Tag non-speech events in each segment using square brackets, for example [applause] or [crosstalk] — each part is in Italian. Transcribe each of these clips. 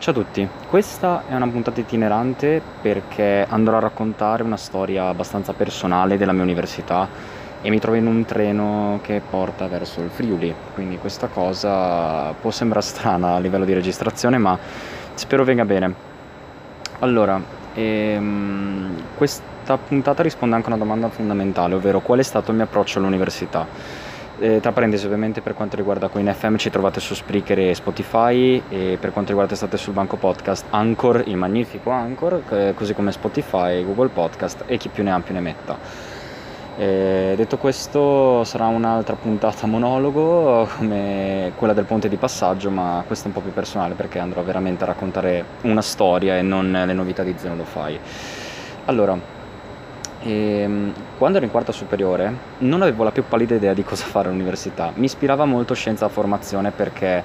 Ciao a tutti, questa è una puntata itinerante perché andrò a raccontare una storia abbastanza personale della mia università e mi trovo in un treno che porta verso il Friuli, quindi questa cosa può sembrare strana a livello di registrazione ma spero venga bene. Allora, ehm, questa puntata risponde anche a una domanda fondamentale, ovvero qual è stato il mio approccio all'università. Eh, tra parentesi, ovviamente per quanto riguarda Queen FM ci trovate su Spreaker e Spotify e per quanto riguarda state sul banco podcast Anchor, il magnifico Anchor, eh, così come Spotify, Google Podcast e chi più ne ha più ne metta. Eh, detto questo sarà un'altra puntata monologo come quella del ponte di passaggio, ma questa è un po' più personale perché andrò veramente a raccontare una storia e non le novità di Zeno lo fai. Allora, e, ehm, quando ero in quarta superiore non avevo la più pallida idea di cosa fare all'università. Mi ispirava molto scienza a formazione perché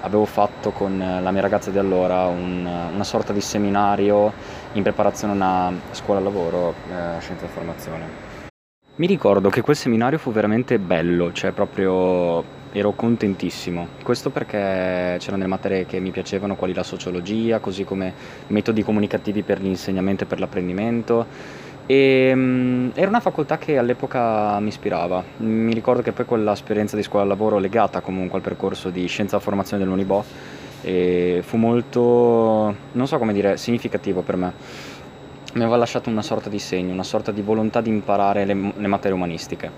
avevo fatto con la mia ragazza di allora un, una sorta di seminario in preparazione a una scuola lavoro eh, scienza a formazione. Mi ricordo che quel seminario fu veramente bello, cioè proprio ero contentissimo. Questo perché c'erano delle materie che mi piacevano, quali la sociologia, così come metodi comunicativi per l'insegnamento e per l'apprendimento e, um, era una facoltà che all'epoca mi ispirava. Mi ricordo che poi quell'esperienza di scuola lavoro legata comunque al percorso di scienza e formazione dell'Unibo fu molto, non so come dire, significativo per me. Mi aveva lasciato una sorta di segno, una sorta di volontà di imparare le, le materie umanistiche.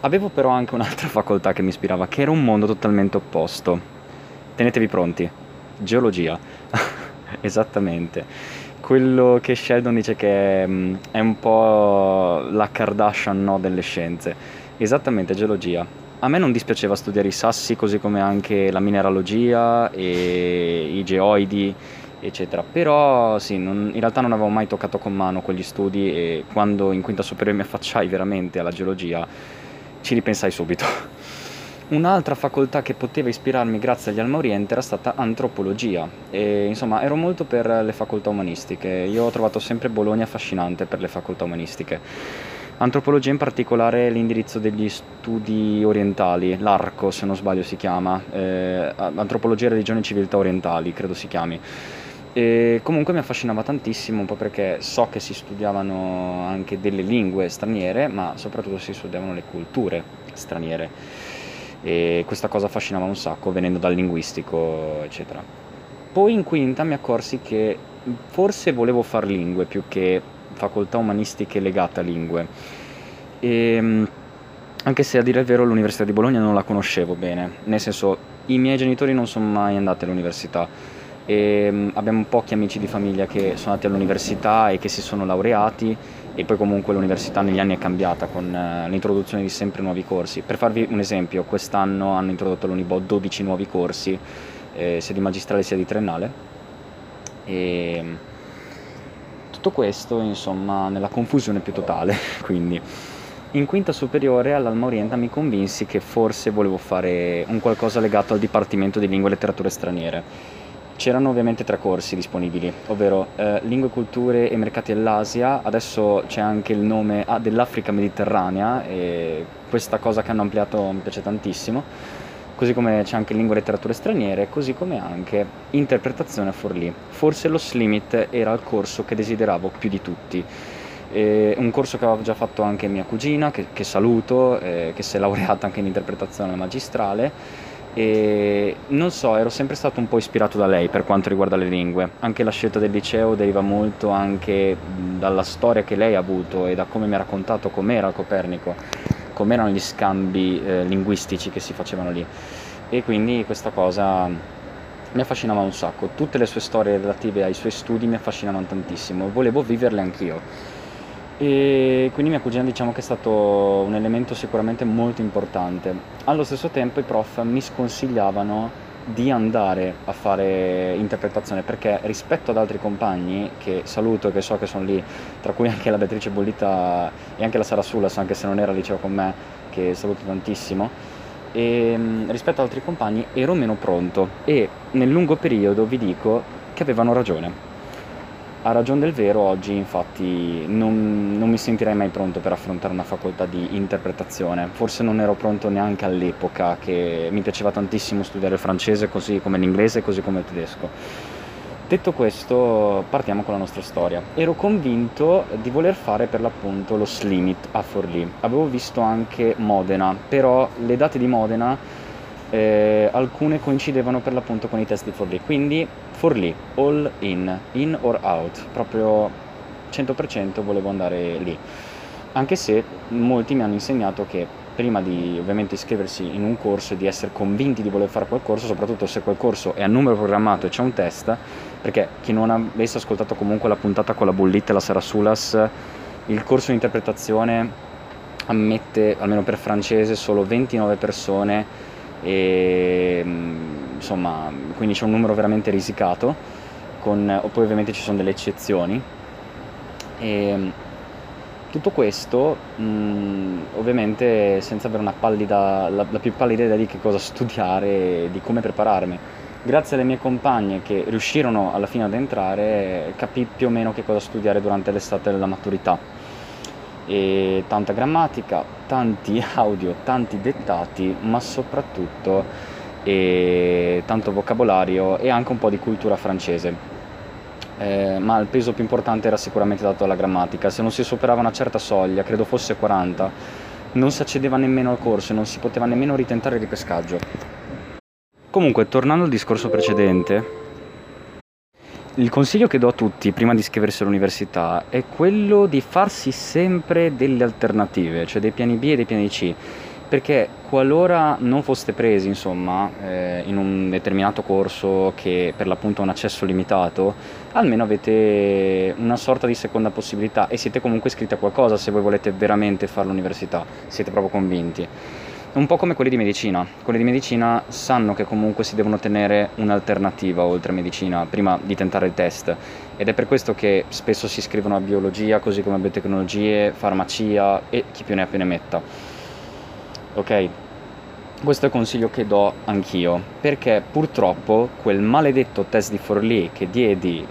Avevo però anche un'altra [laughs] facoltà che mi ispirava, che era un mondo totalmente opposto. Tenetevi pronti. Geologia. [laughs] Esattamente quello che Sheldon dice che mm, è un po' la Kardashian no, delle scienze. Esattamente, geologia. A me non dispiaceva studiare i sassi, così come anche la mineralogia e i geoidi, eccetera. Però sì, non, in realtà non avevo mai toccato con mano quegli studi e quando in quinta superiore mi affacciai veramente alla geologia ci ripensai subito. Un'altra facoltà che poteva ispirarmi grazie agli Alma Oriente era stata antropologia e insomma ero molto per le facoltà umanistiche. Io ho trovato sempre Bologna affascinante per le facoltà umanistiche. Antropologia in particolare l'indirizzo degli studi orientali, l'ARCO se non sbaglio si chiama, eh, Antropologia, Religione e Civiltà Orientali credo si chiami. E comunque mi affascinava tantissimo un po' perché so che si studiavano anche delle lingue straniere, ma soprattutto si studiavano le culture straniere e questa cosa affascinava un sacco venendo dal linguistico eccetera. Poi in quinta mi accorsi che forse volevo fare lingue più che facoltà umanistiche legate a lingue. E, ehm, anche se a dire il vero l'università di Bologna non la conoscevo bene. Nel senso i miei genitori non sono mai andati all'università. E mm, abbiamo pochi amici di famiglia che sono andati all'università e che si sono laureati e poi comunque l'università negli anni è cambiata con uh, l'introduzione di sempre nuovi corsi. Per farvi un esempio, quest'anno hanno introdotto all'Unibo 12 nuovi corsi, eh, sia di magistrale sia di triennale. E mm, tutto questo, insomma, nella confusione più totale, [laughs] quindi in quinta superiore all'Alma Orienta mi convinsi che forse volevo fare un qualcosa legato al Dipartimento di Lingue e Letterature Straniere C'erano ovviamente tre corsi disponibili, ovvero eh, Lingue, Culture e Mercati dell'Asia, adesso c'è anche il nome ah, dell'Africa Mediterranea e questa cosa che hanno ampliato mi piace tantissimo, così come c'è anche Lingue e Letterature Straniere, così come anche Interpretazione a Forlì. Forse lo Slimit era il corso che desideravo più di tutti. E un corso che aveva già fatto anche mia cugina, che, che saluto, eh, che si è laureata anche in interpretazione magistrale e non so, ero sempre stato un po' ispirato da lei per quanto riguarda le lingue. Anche la scelta del liceo deriva molto anche dalla storia che lei ha avuto e da come mi ha raccontato com'era Copernico, com'erano gli scambi eh, linguistici che si facevano lì. E quindi questa cosa mi affascinava un sacco. Tutte le sue storie relative ai suoi studi mi affascinavano tantissimo, volevo viverle anch'io e quindi mia cugina diciamo che è stato un elemento sicuramente molto importante. Allo stesso tempo i prof mi sconsigliavano di andare a fare interpretazione perché rispetto ad altri compagni che saluto e che so che sono lì, tra cui anche la Beatrice Bollita e anche la Sara Sulas, anche se non era al liceo con me, che saluto tantissimo, e rispetto ad altri compagni ero meno pronto e nel lungo periodo vi dico che avevano ragione a ragion del vero oggi infatti non, non, mi sentirei mai pronto per affrontare una facoltà di interpretazione, forse non ero pronto neanche all'epoca che mi piaceva tantissimo studiare il francese così come l'inglese così come il tedesco. Detto questo, partiamo con la nostra storia. Ero convinto di voler fare per l'appunto lo Slimit a Forlì. Avevo visto anche Modena, però le date di Modena eh, alcune coincidevano per l'appunto con i test di Forlì. Quindi Forlì, all in, in or out, proprio 100% volevo andare lì. Anche se molti mi hanno insegnato che prima di ovviamente iscriversi in un corso e di essere convinti di voler fare quel corso, soprattutto se quel corso è a numero programmato e c'è un test, perché chi non avesse ascoltato comunque la puntata con la bollita e la Sara Sulas, il corso di interpretazione ammette, almeno per francese, solo 29 persone e insomma, quindi c'è un numero veramente risicato, con, poi ovviamente ci sono delle eccezioni. E, tutto questo, mh, ovviamente senza avere una pallida, la, la più pallida idea di che cosa studiare e di come prepararmi. Grazie alle mie compagne che riuscirono alla fine ad entrare, capì più o meno che cosa studiare durante l'estate della maturità. E tanta grammatica, tanti [laughs] audio, tanti dettati, ma soprattutto e tanto vocabolario e anche un po' di cultura francese eh, ma il peso più importante era sicuramente dato dalla grammatica. Se non si superava una certa soglia, credo fosse 40, non si accedeva nemmeno al corso e non si poteva nemmeno ritentare il ripescaggio. Comunque, tornando al discorso precedente, il consiglio che do a tutti prima di iscriversi all'università è quello di farsi sempre delle alternative, cioè dei piani B e dei piani C. Perché qualora non foste presi insomma eh, in un determinato corso che per l'appunto ha un accesso limitato almeno avete una sorta di seconda possibilità e siete comunque iscritti a qualcosa se voi volete veramente fare l'università siete proprio convinti un po' come quelli di medicina. Quelli di medicina sanno che comunque si devono tenere un'alternativa oltre a medicina prima di tentare il test. Ed è per questo che spesso si iscrivono a biologia così come a biotecnologie farmacia e chi più ne ha più ne metta. Ok? Questo è il consiglio che do anch'io, perché purtroppo quel maledetto test di Forlì che diedi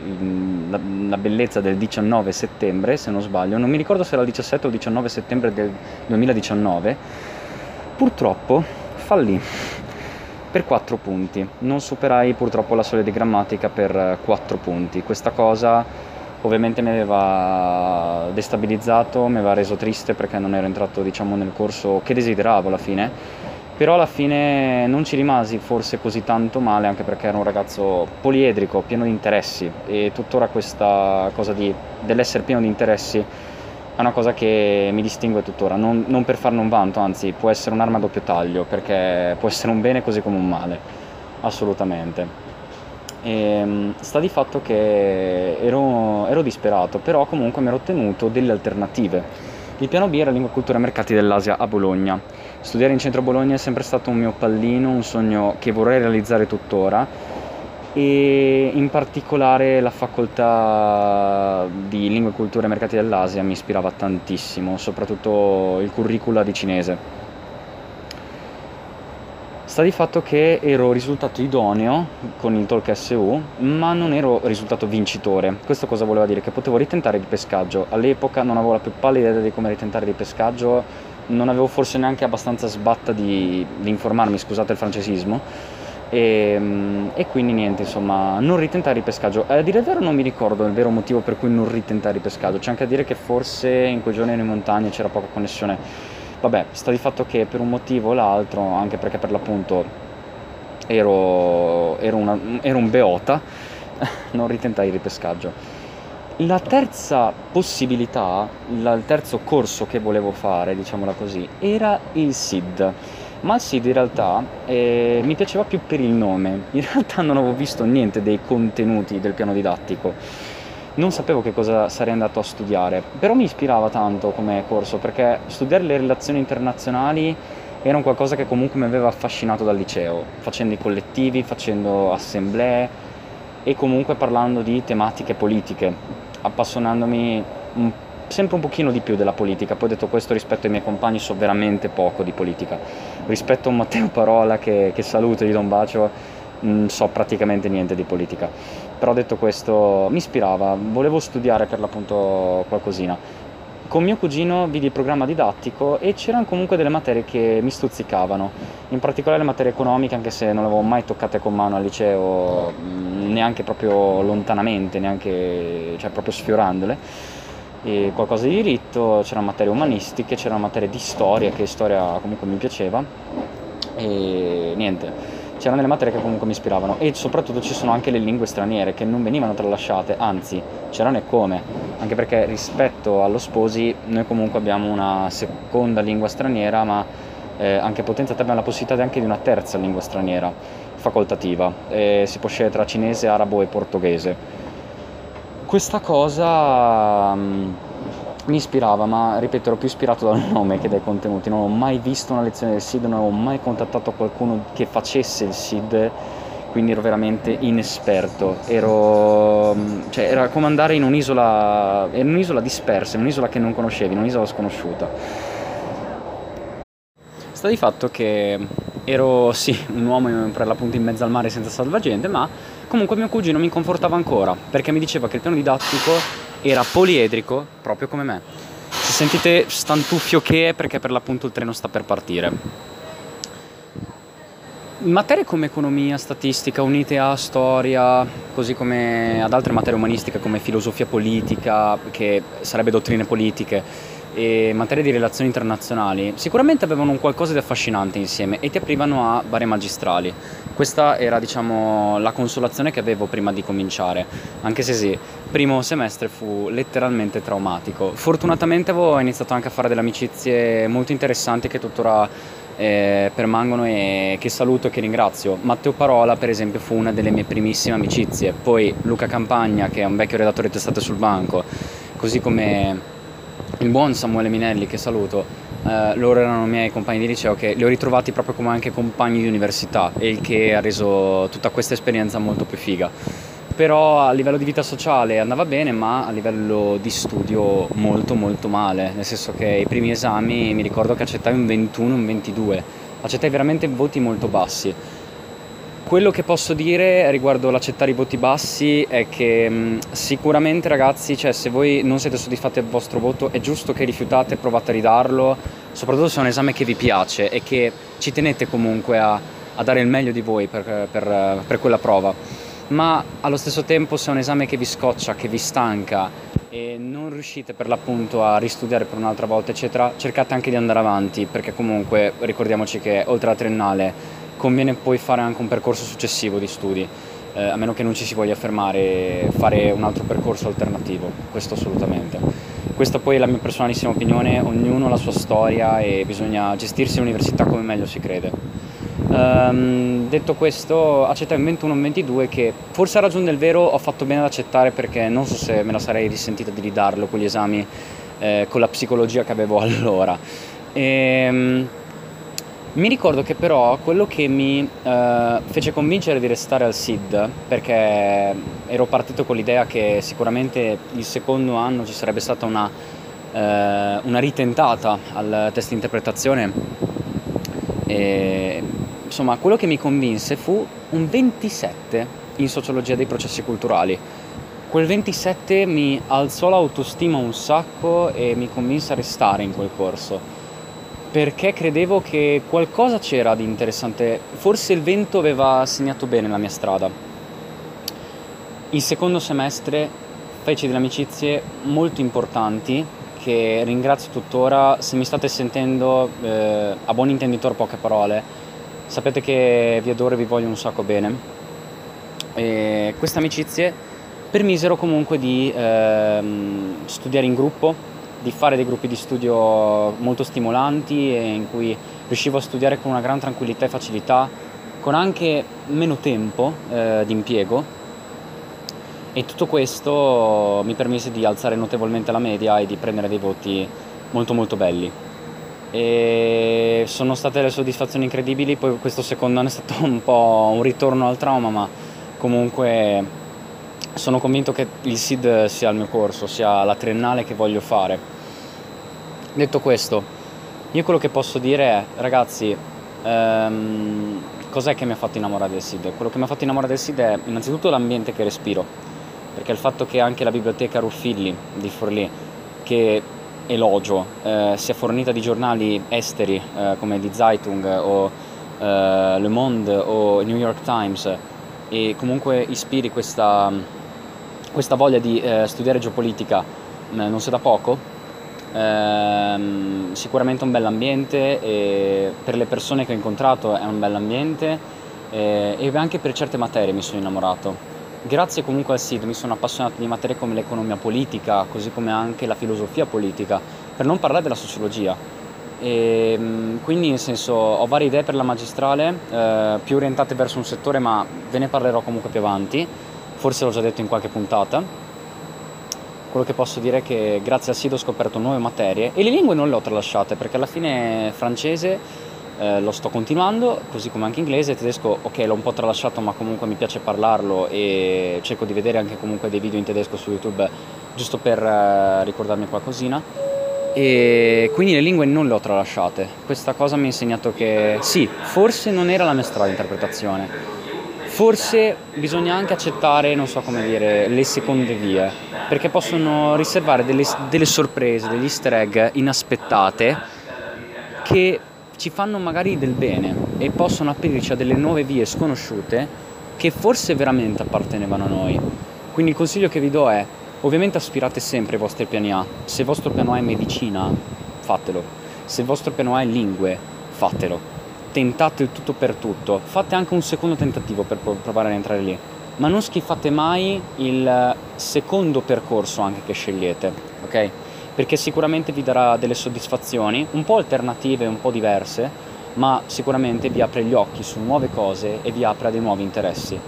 la, la, bellezza del 19 settembre, se non sbaglio, non mi ricordo se era il 17 o il 19 settembre del 2019, purtroppo fallì per 4 punti. Non superai purtroppo la soglia di grammatica per 4 punti. Questa cosa ovviamente mi aveva destabilizzato, mi aveva reso triste perché non ero entrato diciamo, nel corso che desideravo alla fine, però alla fine non ci rimasi forse così tanto male anche perché ero un ragazzo poliedrico, pieno di interessi e tuttora questa cosa di, dell'essere pieno di interessi è una cosa che mi distingue tuttora, non, non per farne un vanto, anzi può essere un'arma a doppio taglio perché può essere un bene così come un male, assolutamente. E, ehm, sta di fatto che ero, ero disperato, però comunque mi ero ottenuto delle alternative. Il piano B era Lingua, Cultura e Mercati dell'Asia a Bologna. Studiare in centro Bologna è sempre stato un mio pallino, un sogno che vorrei realizzare tuttora e in particolare la facoltà di Lingua, Cultura e Mercati dell'Asia mi ispirava tantissimo, soprattutto il curricula di cinese. Sta di fatto che ero risultato idoneo con il Talk SU, ma non ero risultato vincitore. Questo cosa voleva dire? Che potevo ritentare il pescaggio. All'epoca non avevo la più pallida idea di come ritentare il pescaggio, non avevo forse neanche abbastanza sbatta di, di informarmi, scusate il francesismo. E, e, quindi niente, insomma, non ritentare il pescaggio. A dire il vero non mi ricordo il vero motivo per cui non ritentare il pescaggio. C'è anche a dire che forse in quei giorni in montagna c'era poca connessione Vabbè, sta di fatto che per un motivo o l'altro, anche perché per l'appunto ero, ero, una, ero un beota, [laughs] non ritentai il ripescaggio. La terza possibilità, il terzo corso che volevo fare, diciamola così, era il SID. Ma il SID in realtà eh, mi piaceva più per il nome, in realtà non avevo visto niente dei contenuti del piano didattico. Non sapevo che cosa sarei andato a studiare, però mi ispirava tanto come corso perché studiare le relazioni internazionali era un qualcosa che comunque mi aveva affascinato dal liceo, facendo i collettivi, facendo assemblee e comunque parlando di tematiche politiche, appassionandomi un, sempre un pochino di più della politica. Poi detto questo rispetto ai miei compagni so veramente poco di politica. Rispetto a Matteo Parola che, che saluto e gli do un bacio, non so praticamente niente di politica però detto questo mi ispirava, volevo studiare per l'appunto qualcosina. Con mio cugino vidi il programma didattico e c'erano comunque delle materie che mi stuzzicavano, in particolare le materie economiche, anche se non le avevo mai toccate con mano al liceo, mm, neanche proprio lontanamente, neanche, cioè proprio sfiorandole. E qualcosa di diritto, c'erano materie umanistiche, c'erano materie di storia, che storia comunque mi piaceva. E niente, c'erano delle materie che comunque mi ispiravano e soprattutto ci sono anche le lingue straniere che non venivano tralasciate, anzi c'erano e come, anche perché rispetto allo sposi noi comunque abbiamo una seconda lingua straniera ma eh, anche potenziata abbiamo la possibilità anche di una terza lingua straniera facoltativa, eh, si può scegliere tra cinese, arabo e portoghese. Questa cosa... Mm, mi ispirava, ma ripeto, ero più ispirato dal [laughs] nome che dai contenuti. Non ho mai visto una lezione del SID, non ho mai contattato qualcuno che facesse il SID, quindi ero veramente inesperto. Ero, cioè, era come andare in un'isola, in un'isola dispersa, in un'isola che non conoscevi, in un'isola sconosciuta. Sta di fatto che ero sì un uomo per l'appunto in mezzo al mare senza salvagente, ma comunque mio cugino mi confortava ancora perché mi diceva che il piano didattico era poliedrico, proprio come me. Se sentite stantuffio che è perché per l'appunto il treno sta per partire. Materie come economia, statistica, unite a storia, così come ad altre materie umanistiche come filosofia politica, che sarebbe dottrine politiche, e materie di relazioni internazionali sicuramente avevano un qualcosa di affascinante insieme e ti aprivano a varie magistrali. Questa era diciamo la consolazione che avevo prima di cominciare, anche se sì, primo semestre fu letteralmente traumatico. Fortunatamente avevo iniziato anche a fare delle amicizie molto interessanti che tuttora eh, permangono e che saluto e che ringrazio. Matteo Parola, per esempio, fu una delle mie primissime amicizie. Poi Luca Campagna, che è un vecchio redattore testate sul banco, così come il buon Samuele Minelli che saluto, eh, loro erano miei compagni di liceo che li ho ritrovati proprio come anche compagni di università e il che ha reso tutta questa esperienza molto più figa. Però a livello di vita sociale andava bene, ma a livello di studio molto molto male, nel senso che i primi esami mi ricordo che accettai un 21, un 22, accettai veramente voti molto bassi quello che posso dire riguardo l'accettare i voti bassi è che mh, sicuramente ragazzi, cioè, se voi non siete soddisfatti del vostro voto è giusto che rifiutate, provate a ridarlo, soprattutto se è un esame che vi piace e che ci tenete comunque a, a dare il meglio di voi per, per, per quella prova. Ma allo stesso tempo se è un esame che vi scoccia, che vi stanca e non riuscite per l'appunto a ristudiare per un'altra volta, eccetera, cercate anche di andare avanti perché comunque ricordiamoci che oltre alla triennale conviene poi fare anche un percorso successivo di studi, eh, a meno che non ci si voglia fermare fare un altro percorso alternativo, questo assolutamente. Questa poi è la mia personalissima opinione, ognuno ha la sua storia e bisogna gestirsi l'università come meglio si crede. Um, detto questo, accettai un 21-22 che forse a ragione del vero ho fatto bene ad accettare perché non so se me la sarei risentita di ridarlo quegli esami eh, con la psicologia che avevo [laughs] allora. E, um, mi ricordo che però quello che mi eh, fece convincere di restare al SID, perché ero partito con l'idea che sicuramente il secondo anno ci sarebbe stata una, eh, una ritentata al test di interpretazione, e, insomma quello che mi convinse fu un 27 in sociologia dei processi culturali. Quel 27 mi alzò l'autostima un sacco e mi convinse a restare in quel corso perché credevo che qualcosa c'era di interessante, forse il vento aveva segnato bene la mia strada. Il secondo semestre feci delle amicizie molto importanti che ringrazio tuttora, se mi state sentendo eh, a buon intenditor poche parole, sapete che vi adoro e vi voglio un sacco bene. E queste amicizie permisero comunque di eh, studiare in gruppo, di fare dei gruppi di studio molto stimolanti e in cui riuscivo a studiare con una gran tranquillità e facilità, con anche meno tempo eh, di impiego e tutto questo mi permise di alzare notevolmente la media e di prendere dei voti molto molto belli. E sono state le soddisfazioni incredibili, poi questo secondo anno è stato [laughs] un po' un ritorno al trauma, ma comunque sono convinto che il SID sia il mio corso, sia la triennale che voglio fare. Detto questo, io quello che posso dire è, ragazzi, ehm, cos'è che mi ha fatto innamorare del SID? Quello che mi ha fatto innamorare del SID è innanzitutto l'ambiente che respiro, perché il fatto che anche la biblioteca Ruffilli di Forlì, che elogio, eh, sia fornita di giornali esteri eh, come Die Zeitung o eh, Le Monde o New York Times, e comunque ispiri questa, questa voglia di eh, studiare geopolitica non sia da poco, ehm, sicuramente un bell'ambiente e per le persone che ho incontrato è un bell'ambiente eh, e anche per certe materie mi sono innamorato. Grazie comunque al SID mi sono appassionato di materie come l'economia politica, così come anche la filosofia politica, per non parlare della sociologia. E, ehm, quindi nel senso ho varie idee per la magistrale, eh, più orientate verso un settore, ma ve ne parlerò comunque più avanti, forse l'ho già detto in qualche puntata. Quello che posso dire è che grazie al SID ho scoperto nuove materie e le lingue non le ho tralasciate perché alla fine francese eh, lo sto continuando, così come anche inglese, tedesco ok l'ho un po' tralasciato ma comunque mi piace parlarlo e cerco di vedere anche comunque dei video in tedesco su YouTube giusto per eh, ricordarmi qualcosina e quindi le lingue non le ho tralasciate. Questa cosa mi ha insegnato che sì, forse non era la mia strada di interpretazione, forse bisogna anche accettare, non so come dire, le seconde vie, perché possono riservare delle, delle sorprese, degli easter egg inaspettate che ci fanno magari del bene e possono aprirci a delle nuove vie sconosciute che forse veramente appartenevano a noi. Quindi il consiglio che vi do è, ovviamente aspirate sempre ai vostri piani A. Se il vostro piano A è medicina, fatelo. Se il vostro piano A è lingue, fatelo. Tentate il tutto per tutto. Fate anche un secondo tentativo per provare ad entrare lì. Ma non schifate mai il secondo percorso anche che scegliete, ok? perché sicuramente vi darà delle soddisfazioni, un po' alternative, un po' diverse, ma sicuramente vi apre gli occhi su nuove cose e vi apre a dei nuovi interessi.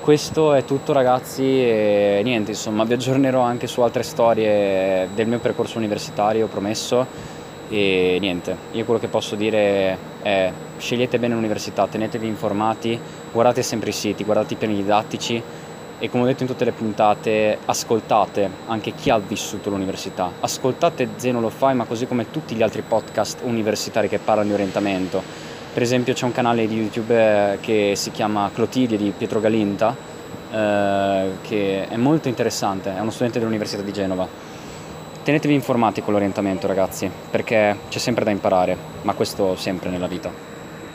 Questo è tutto ragazzi e niente, insomma vi aggiornerò anche su altre storie del mio percorso universitario, promesso, e niente, io quello che posso dire è scegliete bene l'università, tenetevi informati, guardate sempre i siti, guardate i piani didattici, e come ho detto in tutte le puntate ascoltate anche chi ha vissuto l'università. Ascoltate Zeno lo fai ma così come tutti gli altri podcast universitari che parlano di orientamento. Per esempio c'è un canale di youtube eh, che si chiama Clotilde di Pietro Galinta eh, che è molto interessante è uno studente dell'università di Genova tenetevi informati con l'orientamento ragazzi perché c'è sempre da imparare ma questo sempre nella vita